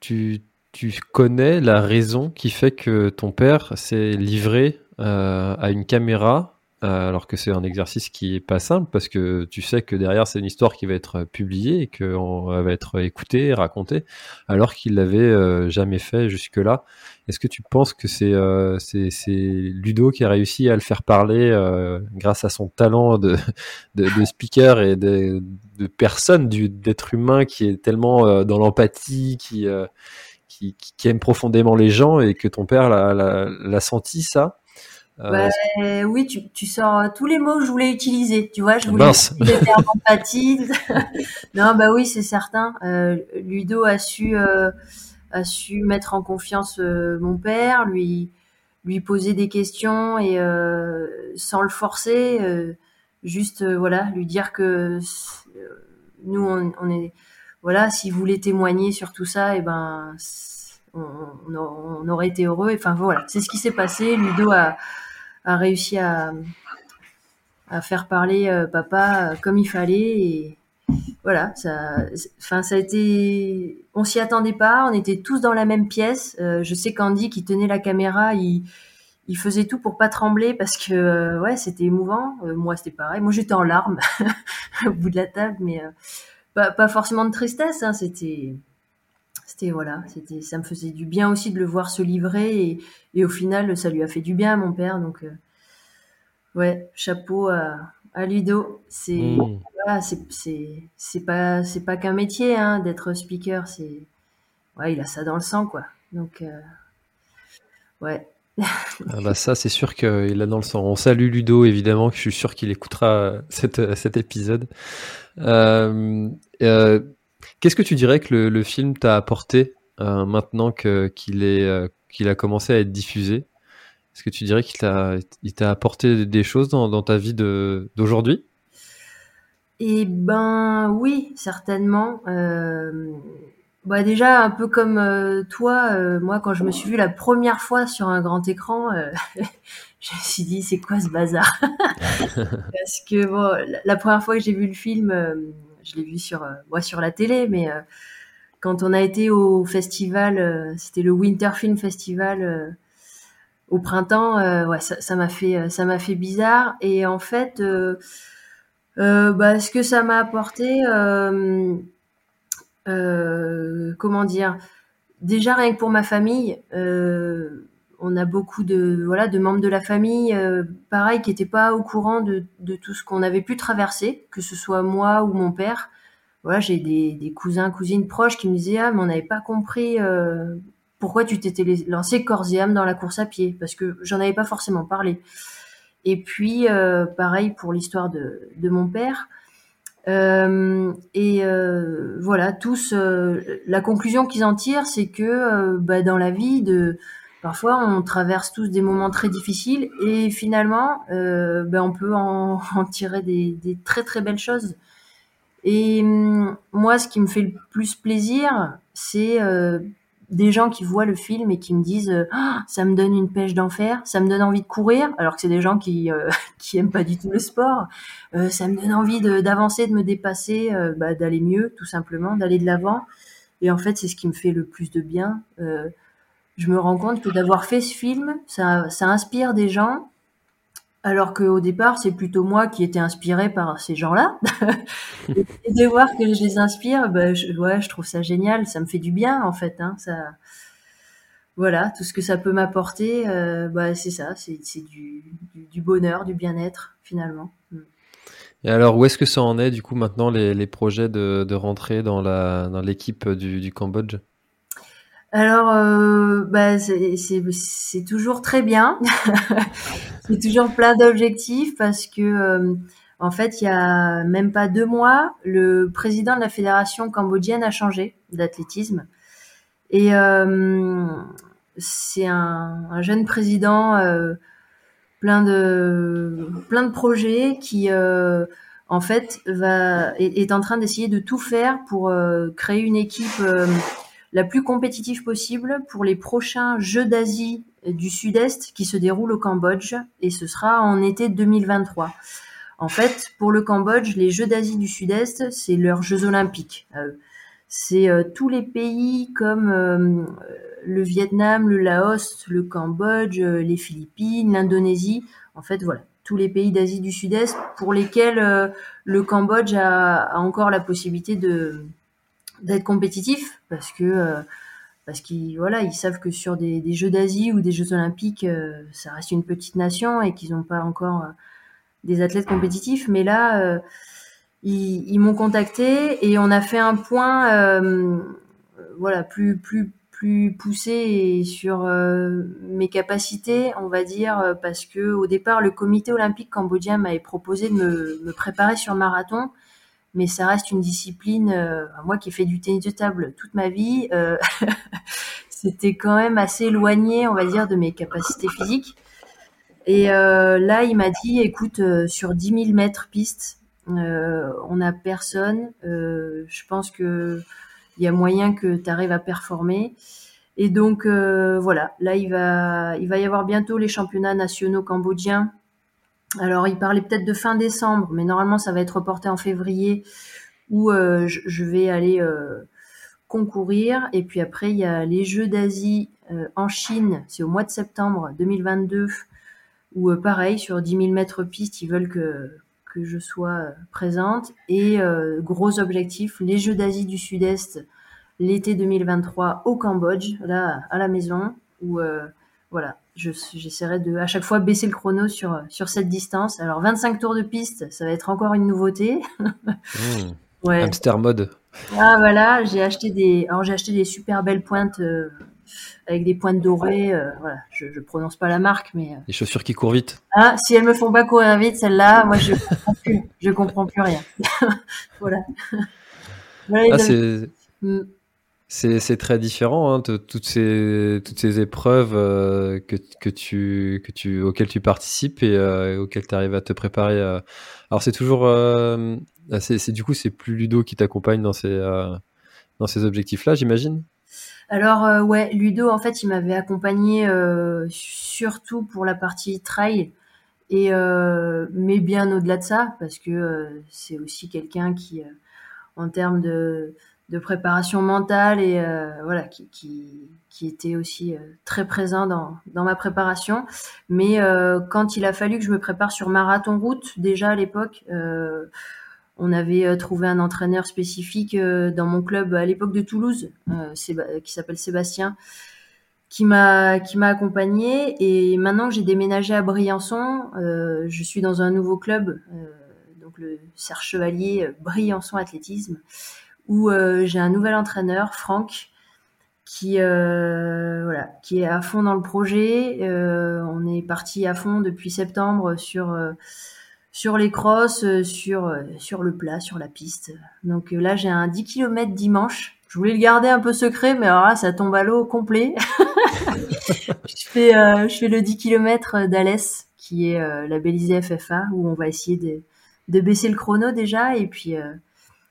tu, tu connais la raison qui fait que ton père s'est livré euh, à une caméra alors que c'est un exercice qui est pas simple parce que tu sais que derrière c'est une histoire qui va être publiée et qu'on va être écoutée, racontée, alors qu'il l'avait jamais fait jusque-là. Est-ce que tu penses que c'est c'est Ludo qui a réussi à le faire parler grâce à son talent de, de, de speaker et de, de personne, d'être humain qui est tellement dans l'empathie, qui qui, qui, aime profondément les gens et que ton père l'a senti ça? Euh, oui, tu, tu, sors euh, tous les mots que je voulais utiliser. Tu vois, je voulais utiliser empathie. non, bah oui, c'est certain. Euh, Ludo a su euh, a su mettre en confiance mon père, lui lui poser des questions et sans le forcer, juste voilà, lui dire que nous on, on est voilà, s'il voulait témoigner sur tout ça, et eh ben, on, on, aurait été heureux. Enfin voilà, c'est ce qui s'est passé. Ludo a, a réussi à, à faire parler euh, papa comme il fallait. Et voilà, ça, enfin ça a été, on s'y attendait pas. On était tous dans la même pièce. Euh, je sais qu'Andy qui tenait la caméra, il il faisait tout pour pas trembler parce que euh, ouais c'était émouvant moi c'était pareil moi j'étais en larmes au bout de la table mais pas, forcément de tristesse, hein, c'était c'était voilà, c'était ça me faisait du bien aussi de le voir se livrer et, au final ça lui a fait du bien à mon père donc euh, ouais, chapeau à, à Ludo, c'est mmh. voilà, c'est c'est pas c'est pas qu'un métier hein, d'être speaker, c'est ouais, il a ça dans le sang quoi. Donc euh, ouais. ah bah ça, c'est sûr qu'il a dans le sang. On salue Ludo, évidemment, que je suis sûr qu'il écoutera cette, cet épisode. Euh, euh, Qu'est-ce que tu dirais que le, le film t'a apporté euh, maintenant qu'il est euh, qu'il a commencé à être diffusé? Est-ce que tu dirais qu'il t'a il t'a apporté des choses dans, dans ta vie d'aujourd'hui? Eh ben oui, certainement. Euh, bah déjà un peu comme euh, toi, euh, moi quand je me suis vue la première fois sur un grand écran, euh, je me suis dit c'est quoi ce bazar? Parce que bon, la, première fois que j'ai vu le film, je l'ai vu sur moi sur la télé, mais quand on a été au festival, c'était le Winter Film Festival au printemps, ouais ça m'a fait ça m'a fait bizarre. Et en fait, bah ce que ça m'a apporté euh, comment dire Déjà rien que pour ma famille, euh, on a beaucoup de voilà de membres de la famille, euh, pareil, qui n'étaient pas au courant de, de tout ce qu'on avait pu traverser, que ce soit moi ou mon père. Voilà, j'ai des, cousins, cousines proches qui me disaient ah mais on n'avait pas compris pourquoi tu t'étais lancé corps et âme dans la course à pied, parce que j'en avais pas forcément parlé. Et puis pareil pour l'histoire de, de mon père. Euh, et euh, voilà, tous, euh, la conclusion qu'ils en tirent, c'est que bah, dans la vie, de, parfois, on traverse tous des moments très difficiles et finalement, bah, on peut en, tirer des, très très belles choses. Et hum, moi, ce qui me fait le plus plaisir, c'est des gens qui voient le film et qui me disent ah, ça me donne une pêche d'enfer, ça me donne envie de courir, alors que c'est des gens qui euh, qui aiment pas du tout le sport. Euh, ça me donne envie d'avancer, de, me dépasser, euh, bah, d'aller mieux, tout simplement, d'aller de l'avant. Et en fait, c'est ce qui me fait le plus de bien. Je me rends compte que d'avoir fait ce film, ça, inspire des gens alors qu'au départ, c'est plutôt moi qui étais inspirée par ces gens-là. et de voir que je les inspire, bah, je, ouais, je trouve ça génial. Ça me fait du bien, en fait. Hein, ça, voilà, tout ce que ça peut m'apporter, euh, bah, c'est ça, c'est du, bonheur, du bien-être, finalement. Mm. Et alors, où est-ce que ça en est, du coup, maintenant, les, projets de, rentrer dans l'équipe dans du Cambodge? Alors, euh, bah, c'est toujours très bien. c'est toujours plein d'objectifs parce que, euh, en fait, il y a même pas deux mois, le président de la fédération cambodgienne a changé d'athlétisme. Et euh, c'est un, un, jeune président euh, plein de plein de projets qui en fait va est, est en train d'essayer de tout faire pour créer une équipe la plus compétitive possible pour les prochains Jeux d'Asie du Sud-Est qui se déroulent au Cambodge et ce sera en été 2023. En fait, pour le Cambodge, les Jeux d'Asie du Sud-Est, c'est leurs Jeux olympiques. Euh, c'est euh, tous les pays comme euh, le Vietnam, le Laos, le Cambodge, les Philippines, l'Indonésie. En fait, voilà, tous les pays d'Asie du Sud-Est pour lesquels le Cambodge a, encore la possibilité de d'être compétitif parce que parce qu'ils voilà ils savent que sur des, Jeux d'Asie ou des Jeux Olympiques ça reste une petite nation et qu'ils n'ont pas encore des athlètes compétitifs. Mais là ils, m'ont contacté et on a fait un point euh, voilà plus plus plus poussé sur euh, mes capacités, on va dire, parce que au départ, le comité olympique cambodgien m'avait proposé de me, me, préparer sur marathon, mais ça reste une discipline. Euh, moi qui ai fait du tennis de table toute ma vie, euh, c'était quand même assez éloigné, on va dire, de mes capacités physiques. Et là, il m'a dit, écoute, sur 10 000 mètres piste, euh, on n'a personne. Euh, je pense que il y a moyen que tu arrives à performer. Et donc euh, voilà, là il va, il va y avoir bientôt les championnats nationaux cambodgiens. Alors il parlait peut-être de fin décembre, mais normalement ça va être reporté en février où je, vais aller concourir. Et puis après il y a les Jeux d'Asie en Chine, c'est au mois de septembre 2022 où pareil sur 10 000 mètres piste ils veulent que que je sois euh, présente. Et euh, gros objectif, les Jeux d'Asie du Sud-Est l'été 2023 au Cambodge, là à la maison, où euh, voilà, j'essaierai de à chaque fois baisser le chrono sur sur cette distance. Alors 25 tours de piste, ça va être encore une nouveauté. mmh. ouais. Hamster mode. Ah voilà, j'ai acheté des alors j'ai acheté des super belles pointes avec des pointes dorées. Euh, voilà, je, je prononce pas la marque, mais. Les chaussures qui courent vite. Ah, si elles me font pas courir vite, celles-là, moi je comprends plus, je comprends plus rien. voilà. voilà ah, mm. c'est. C'est très différent, hein, toutes ces toutes ces épreuves euh, que, que tu que tu auxquelles tu participes et euh, auxquelles tu arrives à te préparer. Euh. Alors c'est toujours c'est du coup c'est plus Ludo qui t'accompagne dans ces dans ces objectifs là, j'imagine? Alors euh, ouais, Ludo en fait il m'avait accompagné euh, surtout pour la partie trail et euh, mais bien au-delà de ça parce que c'est aussi quelqu'un qui en termes de, de préparation mentale et voilà qui, qui, était aussi très présent dans, dans ma préparation. Mais quand il a fallu que je me prépare sur marathon route déjà à l'époque on avait euh, trouvé un entraîneur spécifique euh, dans mon club à l'époque de Toulouse, euh, qui s'appelle Sébastien, qui m'a qui m'a accompagné. Et maintenant que j'ai déménagé à Briançon, je suis dans un nouveau club, donc le Serre Chevalier Briançon Athlétisme, où j'ai un nouvel entraîneur, Franck, qui voilà, qui est à fond dans le projet. on est parti à fond depuis septembre sur sur les crosses, euh, sur, euh, sur le plat, sur la piste. Donc euh, là, j'ai un 10 km dimanche. Je voulais le garder un peu secret, mais alors là, ça tombe à l'eau complet. je, fais, je fais le 10 km d'Alès, qui est labellisé FFA, où on va essayer de, de baisser le chrono déjà, et puis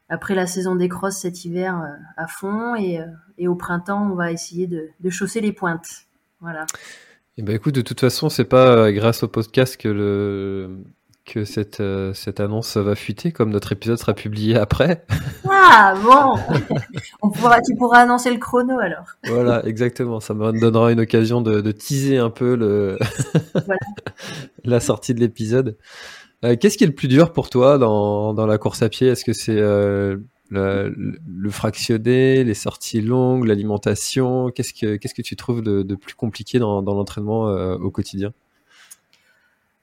après la saison des crosses cet hiver à fond, et, et, au printemps, on va essayer de, de chausser les pointes. Voilà. Et eh ben écoute, de toute façon, c'est pas grâce au podcast que le que cette, euh, cette annonce va fuiter, comme notre épisode sera publié après. Ah bon On pourra, Tu pourras annoncer le chrono alors. Voilà, exactement. Ça me donnera une occasion de, de teaser un peu le la sortie de l'épisode. Euh, qu'est-ce qui est le plus dur pour toi dans, la course à pied? Est-ce que c'est euh, le, fractionné, les sorties longues, l'alimentation? Qu'est-ce que tu trouves de, plus compliqué dans, l'entraînement au quotidien?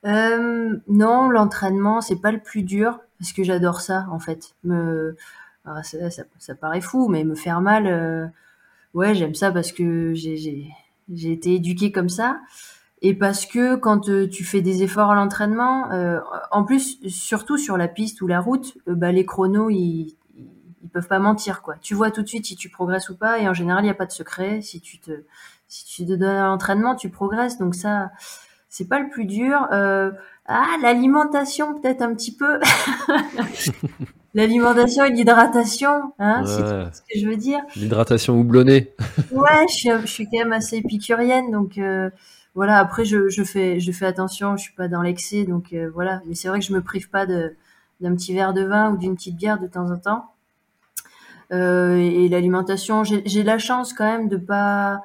Euh, non, l'entraînement, c'est pas le plus dur, parce que j'adore ça, en fait. Me... Ah, ça, paraît fou, mais me faire mal, euh... ouais, j'aime ça parce que j'ai été éduquée comme ça. Et parce que quand euh, tu fais des efforts à l'entraînement, euh, en plus, surtout sur la piste ou la route, euh, bah, les chronos, ils, ils peuvent pas mentir, quoi. Tu vois tout de suite si tu progresses ou pas, et en général, il n'y a pas de secret. Si tu te, si tu te donnes à l'entraînement, tu progresses. Donc ça, c'est pas le plus dur. Ah, l'alimentation peut-être un petit peu. l'alimentation et l'hydratation, hein, c'est ce que je veux dire. L'hydratation houblonnée. ouais, je suis, je suis quand même assez épicurienne, donc voilà. Après, je, fais, attention, je suis pas dans l'excès, donc euh, voilà. Mais c'est vrai que je me prive pas d'un petit verre de vin ou d'une petite bière de temps en temps. Euh, et l'alimentation, j'ai la chance quand même de pas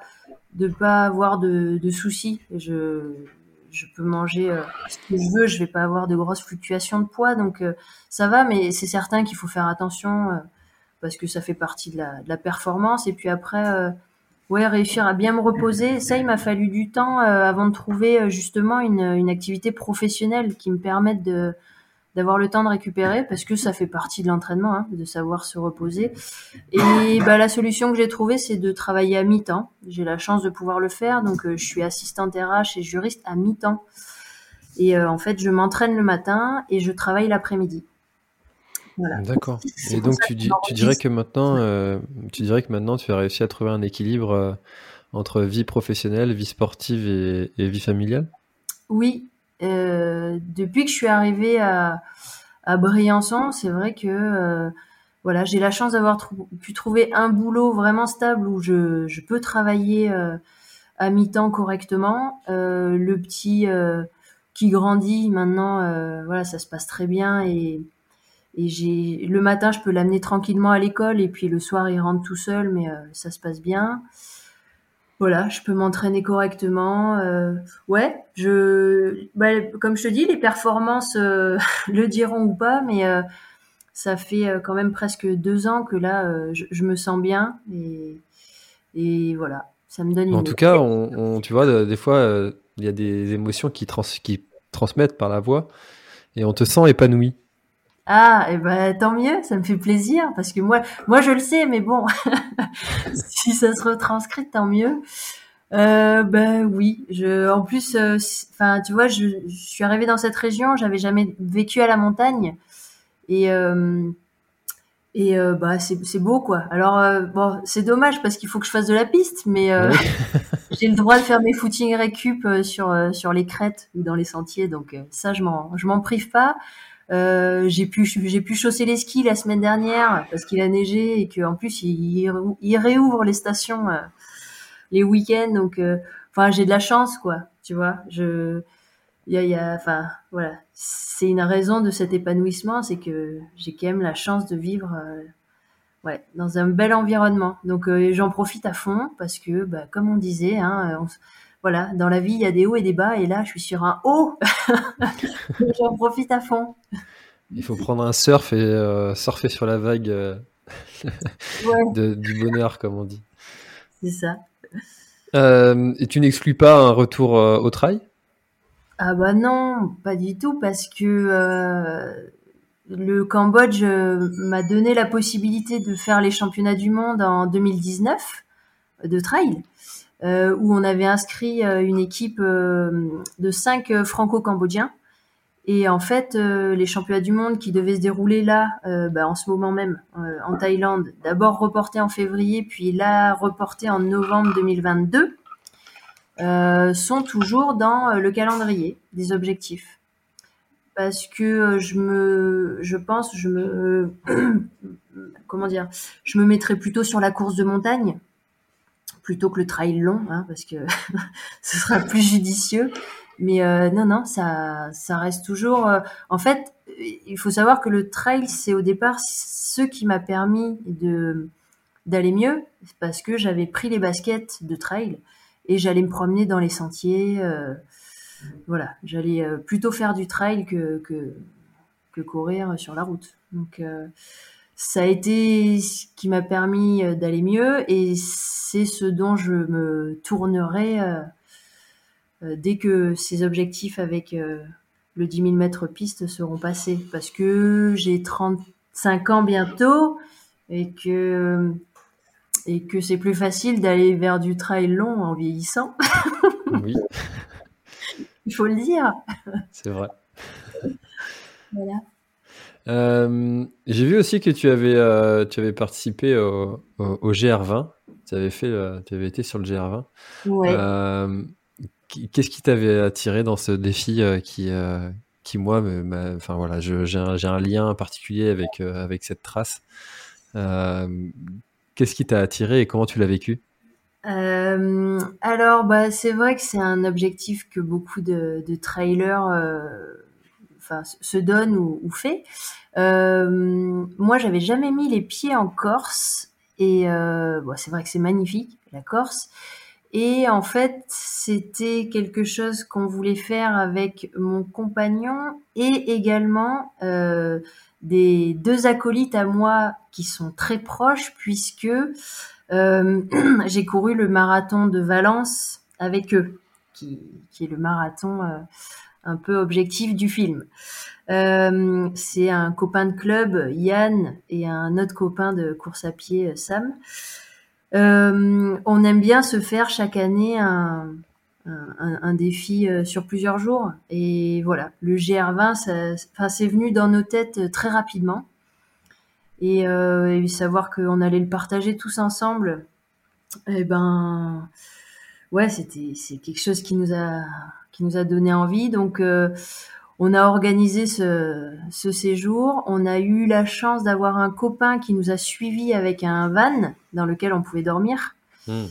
de pas avoir de, soucis. Je peux manger ce que je veux, je vais pas avoir de grosses fluctuations de poids, donc ça va. Mais c'est certain qu'il faut faire attention parce que ça fait partie de la performance. Et puis après, ouais, réussir à bien me reposer. Ça, il m'a fallu du temps avant de trouver justement une, activité professionnelle qui me permette d'avoir le temps de récupérer parce que ça fait partie de l'entraînement, hein, de savoir se reposer. Et bah, la solution que j'ai trouvée, c'est de travailler à mi-temps. J'ai la chance de pouvoir le faire, donc euh, je suis assistante RH et juriste à mi-temps. Et euh, en fait, je m'entraîne le matin et je travaille l'après-midi. Voilà. D'accord. Et donc tu, tu, dirais que maintenant, euh, tu dirais que maintenant, tu as réussi à trouver un équilibre entre vie professionnelle, vie sportive et, et vie familiale? Oui, euh, depuis que je suis arrivée à, à Briançon, c'est vrai que euh, voilà, j'ai la chance d'avoir pu trouver un boulot vraiment stable où je, je peux travailler euh, à mi-temps correctement. le petit qui grandit maintenant, voilà, ça se passe très bien et et j'ai le matin je peux l'amener tranquillement à l'école et puis le soir il rentre tout seul mais ça se passe bien voilà, je peux m'entraîner correctement. Euh, ouais, je, bah, comme je te dis, les performances euh, le diront ou pas, mais euh, ça fait quand même presque deux ans que là, je, me sens bien et, et voilà, ça me donne. Une en tout cas, on, tu vois, des fois, il y a des émotions qui, trans, qui transmettent par la voix et on te sent épanoui. Ah, et eh ben tant mieux, ça me fait plaisir parce que moi, moi je le sais, mais bon, si ça se retranscrit, tant mieux. Euh, ben oui, je, en plus, euh, enfin, tu vois, je, je, suis arrivée dans cette région, j'avais jamais vécu à la montagne et euh, et bah c'est beau quoi. Alors bon, c'est dommage parce qu'il faut que je fasse de la piste, mais j'ai le droit de faire mes footings récup sur sur les crêtes ou dans les sentiers, donc ça je m'en je m'en prive pas. Euh, j'ai pu j'ai pu chausser les skis la semaine dernière parce qu'il a neigé et qu'en plus il, il, réouvre les stations euh, les week-ends. Donc euh, enfin j'ai de la chance quoi tu vois. Je il y a, enfin voilà. C'est une raison de cet épanouissement c'est que j'ai quand même la chance de vivre ouais dans un bel environnement. Donc j'en profite à fond parce que bah, comme on disait hein, voilà, dans la vie, il y a des hauts et des bas, et là, je suis sur un haut. J'en profite à fond. Il faut prendre un surf et euh, surfer sur la vague euh, du bonheur, comme on dit. C'est ça. Euh, et tu n'exclus pas un retour au trail? Ah bah non, pas du tout, parce que le Cambodge m'a donné la possibilité de faire les championnats du monde en 2019 de trail. Euh, où on avait inscrit euh, une équipe euh, de cinq franco-cambodgiens. Et en fait, les championnats du monde qui devaient se dérouler là, bah, en ce moment même, en Thaïlande, d'abord reportés en février, puis là reportés en novembre 2022, sont toujours dans le calendrier des objectifs parce que je me je pense je me comment dire je me mettrais plutôt sur la course de montagne plutôt que le trail long, hein, parce que ce sera plus judicieux. Mais euh, non, non, ça, ça reste toujours. Euh, en fait, il faut savoir que le trail, c'est au départ ce qui m'a permis de d'aller mieux, parce que j'avais pris les baskets de trail et j'allais me promener dans les sentiers. Euh, voilà, j'allais plutôt faire du trail que, que, que courir sur la route. Donc ça a été ce qui m'a permis euh, d'aller mieux et c'est ce dont je me tournerai euh, euh, dès que ces objectifs avec le 10 000 mètres piste seront passés parce que j'ai 35 ans bientôt et que et que c'est plus facile d'aller vers du trail long en vieillissant. Oui. Il faut le dire. C'est vrai. Voilà. Euh, j'ai vu aussi que tu avais, euh, tu avais participé au, GR20. Tu avais, fait, euh, tu avais été sur le GR20. Ouais. Qu'est-ce qui t'avait attiré dans ce défi qui, qui moi, enfin voilà, j'ai un, un, lien particulier avec, avec cette trace. Qu'est-ce qui t'a attiré et comment tu l'as vécu? Alors, bah, c'est vrai que c'est un objectif que beaucoup de, de trailers se donne ou, fait. Euh, moi, j'avais jamais mis les pieds en Corse et euh, c'est vrai que c'est magnifique la Corse. Et en fait, c'était quelque chose qu'on voulait faire avec mon compagnon et également euh, des deux acolytes à moi qui sont très proches puisque j'ai couru le marathon de Valence avec eux, qui, est le marathon un peu objectif du film. Euh, c'est un copain de club, Yann, et un autre copain de course à pied, Sam. Euh, on aime bien se faire chaque année un, défi euh, sur plusieurs jours. Et voilà, le GR20, ça, c'est venu dans nos têtes très rapidement. Et, et savoir qu'on allait le partager tous ensemble, eh ben, ouais, c'était c'est quelque chose qui nous a qui nous a donné envie. Donc, euh, on a organisé ce, ce, séjour. On a eu la chance d'avoir un copain qui nous a suivis avec un van dans lequel on pouvait dormir. Mmh.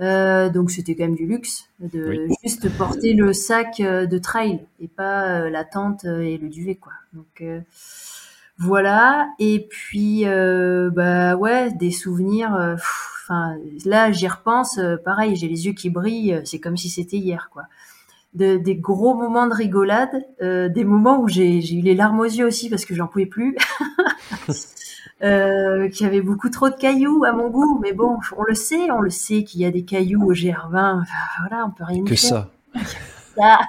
Euh, donc c'était quand même du luxe de oui. juste porter le sac euh, de trail et pas euh, la tente et le duvet quoi. Donc euh, voilà. Et puis bah ouais des souvenirs. Enfin là j'y repense. pareil j'ai les yeux qui brillent. C'est comme si c'était hier quoi de, des gros moments de rigolade, euh, des moments où j'ai eu les larmes aux yeux aussi parce que j'en pouvais plus, euh, qu'il y avait beaucoup trop de cailloux à mon goût, mais bon, on le sait, on le sait qu'il y a des cailloux au GR20, voilà, on peut rien que faire. ça. ça.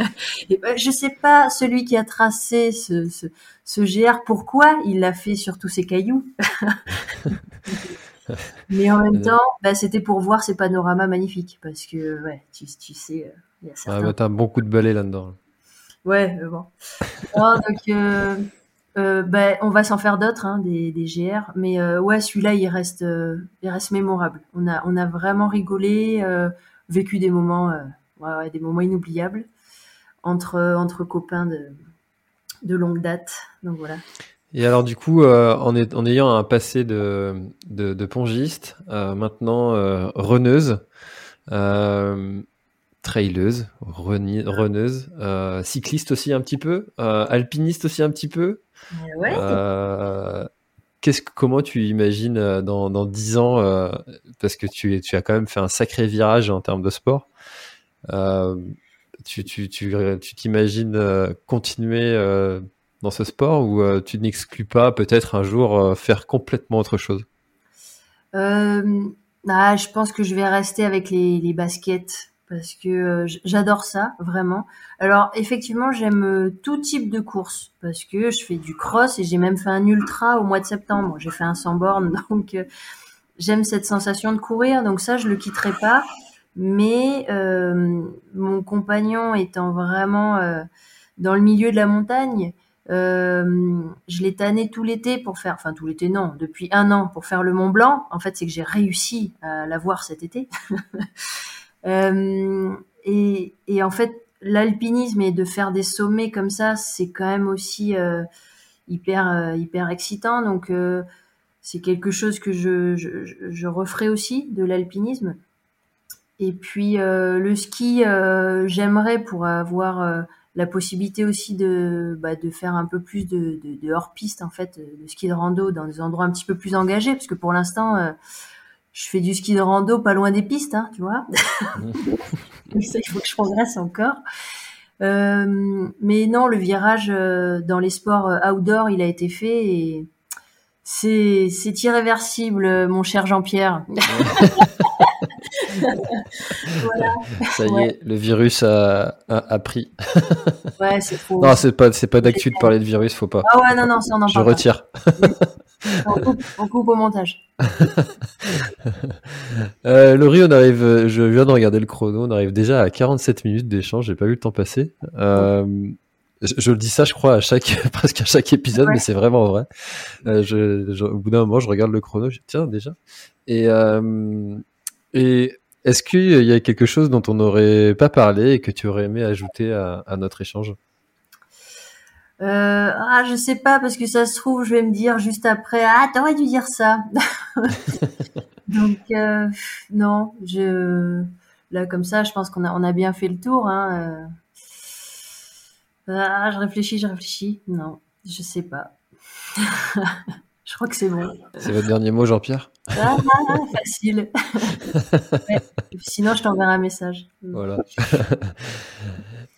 Et ben, je sais pas celui qui a tracé ce, ce, ce GR pourquoi il l'a fait sur tous ces cailloux. Mais en même temps, bah, c'était pour voir ces panoramas magnifiques parce que ouais, tu, tu sais, il y a certains... Ah, t'as un bon coup de balai là-dedans. Ouais, euh, bon. non, donc, euh, euh, bah, on va s'en faire d'autres, hein, des, des, GR, mais euh, ouais, celui-là, il reste, euh, il reste mémorable. On a, on a vraiment rigolé, vécu des moments, ouais, ouais, des moments inoubliables entre, entre copains de, de longue date. Donc voilà. Et alors du coup, euh, en, est, en, ayant un passé de, de, de pongiste, euh, maintenant euh, runneuse, traileuse, runneuse, cycliste aussi un petit peu, alpiniste aussi un petit peu. Ouais. Qu'est-ce, comment tu imagines dans, dans 10 ans, parce que tu, tu as quand même fait un sacré virage en termes de sport, tu, tu, tu, tu t'imagines continuer dans ce sport ou euh, tu n'exclus pas peut-être un jour euh, faire complètement autre chose? Euh, ah, Je pense que je vais rester avec les, baskets parce que euh, j'adore ça vraiment. Alors effectivement j'aime euh, tout type de course parce que je fais du cross et j'ai même fait un ultra au mois de septembre. J'ai fait un 100 bornes donc j'aime cette sensation de courir donc ça je le quitterai pas. Mais mon compagnon étant vraiment dans le milieu de la montagne, euh, je l'ai tanné tout l'été pour faire, enfin tout l'été non, depuis un an pour faire le Mont Blanc. En fait, c'est que j'ai réussi à l'avoir cet été. euh, et, et, en fait, l'alpinisme et de faire des sommets comme ça, c'est quand même aussi euh, hyper euh, hyper excitant. Donc euh, c'est quelque chose que je, je, je referai aussi de l'alpinisme. Et puis euh, le ski, j'aimerais pour avoir la possibilité aussi de, bah, de faire un peu plus de, de, de hors-piste, en fait, de ski de rando dans des endroits un petit peu plus engagés, parce que pour l'instant, euh, je fais du ski de rando pas loin des pistes, hein, tu vois. il faut que je progresse encore. Euh, mais non, le virage euh, dans les sports euh, outdoor, il a été fait et c'est, c'est irréversible, mon cher Jean-Pierre. voilà. Ça y ouais. est, le virus a, a, a pris. ouais, c'est faux. Non, c'est pas, c'est pas d'actu de parler de virus, faut pas. Ah ouais, non, non, ça on en Je retire. on, coupe, on coupe au montage. euh, Laurie, on arrive, je viens de regarder le chrono, on arrive déjà à 47 minutes d'échange, j'ai pas vu le temps passer. Euh, je, je, le dis ça, je crois, à chaque, presque à chaque épisode, ouais. mais c'est vraiment vrai. Euh, je, je, au bout d'un moment, je regarde le chrono, je dis, tiens, déjà. Et, euh, et est-ce qu'il y a quelque chose dont on n'aurait pas parlé et que tu aurais aimé ajouter à, à notre échange? Euh, ah, je sais pas parce que ça se trouve, je vais me dire juste après, ah, t'aurais dû dire ça. Donc euh, non, je là comme ça, je pense qu'on a on a bien fait le tour. Hein. Euh... Ah, je réfléchis, je réfléchis. Non, je sais pas. Je crois que c'est bon. C'est votre dernier mot, Jean-Pierre? Ah, Facile. Sinon, je t'enverrai un message. Voilà.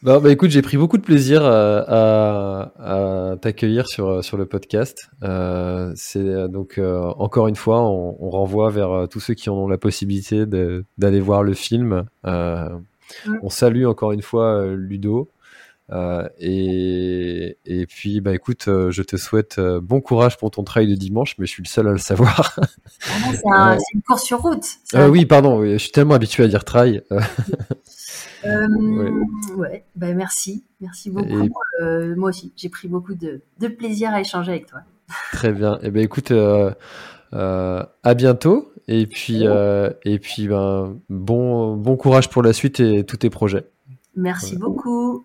Bon, bah écoute, j'ai pris beaucoup de plaisir euh, à, à, t'accueillir sur, sur le podcast. Euh, c'est donc euh, encore une fois, on, on, renvoie vers tous ceux qui ont la possibilité d'aller voir le film. On salue encore une fois Ludo. Et, et puis, bah écoute, je te souhaite bon courage pour ton trail de dimanche, mais je suis le seul à le savoir. Ah c'est une course sur route. oui, pardon, je suis tellement habitué à dire trail. Euh, ouais, bah, merci, merci beaucoup. Euh, moi aussi, j'ai pris beaucoup de, de, plaisir à échanger avec toi. Très bien. Et eh ben écoute, euh, à bientôt. Et puis, et puis ben, bon, bon courage pour la suite et tous tes projets. Merci beaucoup.